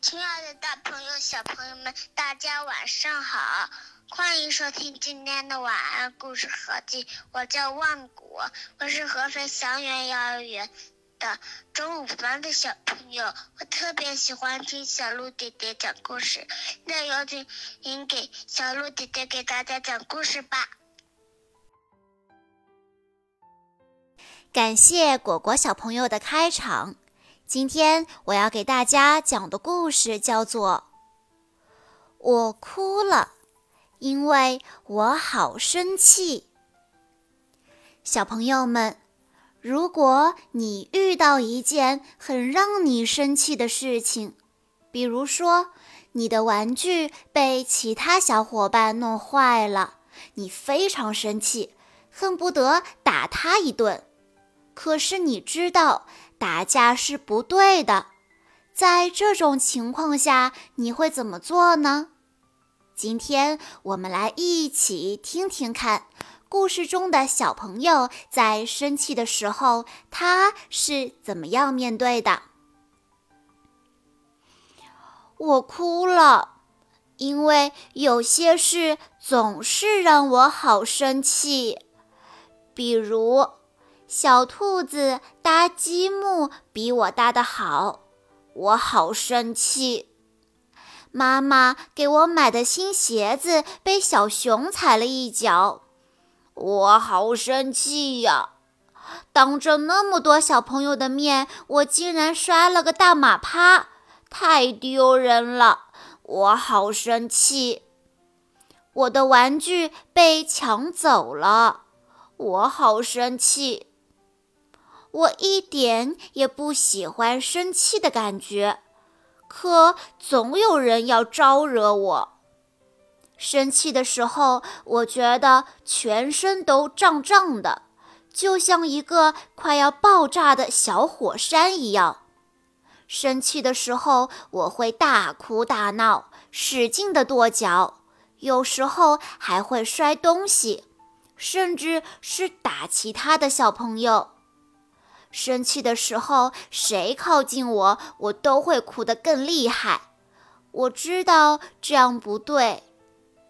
亲爱的，大朋友、小朋友们，大家晚上好！欢迎收听今天的晚安故事合集。我叫万果，我是合肥祥源幼儿园的中五班的小朋友。我特别喜欢听小鹿姐姐讲故事。那有请您给小鹿姐姐给大家讲故事吧。感谢果果小朋友的开场。今天我要给大家讲的故事叫做《我哭了，因为我好生气》。小朋友们，如果你遇到一件很让你生气的事情，比如说你的玩具被其他小伙伴弄坏了，你非常生气，恨不得打他一顿。可是你知道打架是不对的，在这种情况下你会怎么做呢？今天我们来一起听听看，故事中的小朋友在生气的时候他是怎么样面对的。我哭了，因为有些事总是让我好生气，比如。小兔子搭积木比我搭的好，我好生气。妈妈给我买的新鞋子被小熊踩了一脚，我好生气呀！当着那么多小朋友的面，我竟然摔了个大马趴，太丢人了，我好生气。我的玩具被抢走了，我好生气。我一点也不喜欢生气的感觉，可总有人要招惹我。生气的时候，我觉得全身都胀胀的，就像一个快要爆炸的小火山一样。生气的时候，我会大哭大闹，使劲的跺脚，有时候还会摔东西，甚至是打其他的小朋友。生气的时候，谁靠近我，我都会哭得更厉害。我知道这样不对，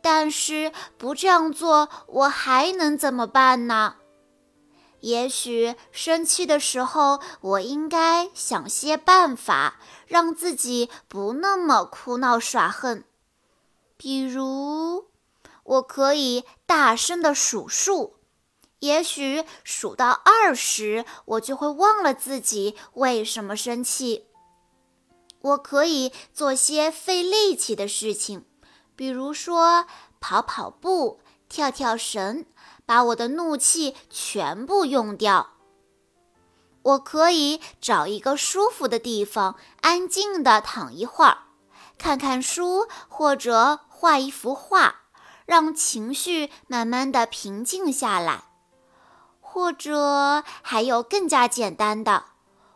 但是不这样做，我还能怎么办呢？也许生气的时候，我应该想些办法，让自己不那么哭闹耍横。比如，我可以大声地数数。也许数到二十，我就会忘了自己为什么生气。我可以做些费力气的事情，比如说跑跑步、跳跳绳，把我的怒气全部用掉。我可以找一个舒服的地方，安静地躺一会儿，看看书或者画一幅画，让情绪慢慢地平静下来。或者还有更加简单的，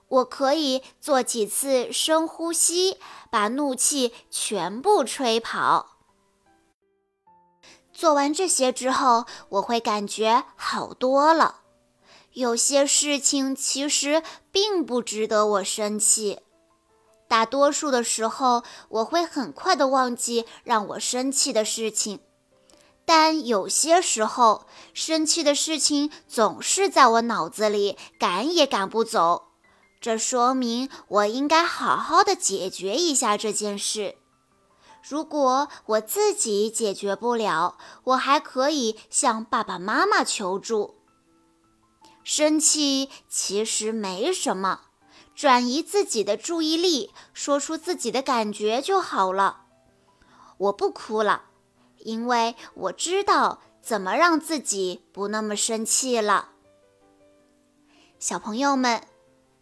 我可以做几次深呼吸，把怒气全部吹跑。做完这些之后，我会感觉好多了。有些事情其实并不值得我生气，大多数的时候，我会很快的忘记让我生气的事情。但有些时候，生气的事情总是在我脑子里赶也赶不走，这说明我应该好好的解决一下这件事。如果我自己解决不了，我还可以向爸爸妈妈求助。生气其实没什么，转移自己的注意力，说出自己的感觉就好了。我不哭了。因为我知道怎么让自己不那么生气了。小朋友们，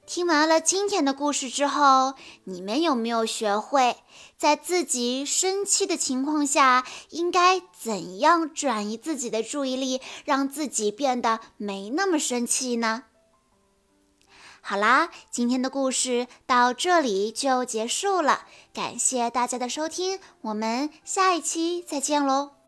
听完了今天的故事之后，你们有没有学会在自己生气的情况下，应该怎样转移自己的注意力，让自己变得没那么生气呢？好啦，今天的故事到这里就结束了，感谢大家的收听，我们下一期再见喽。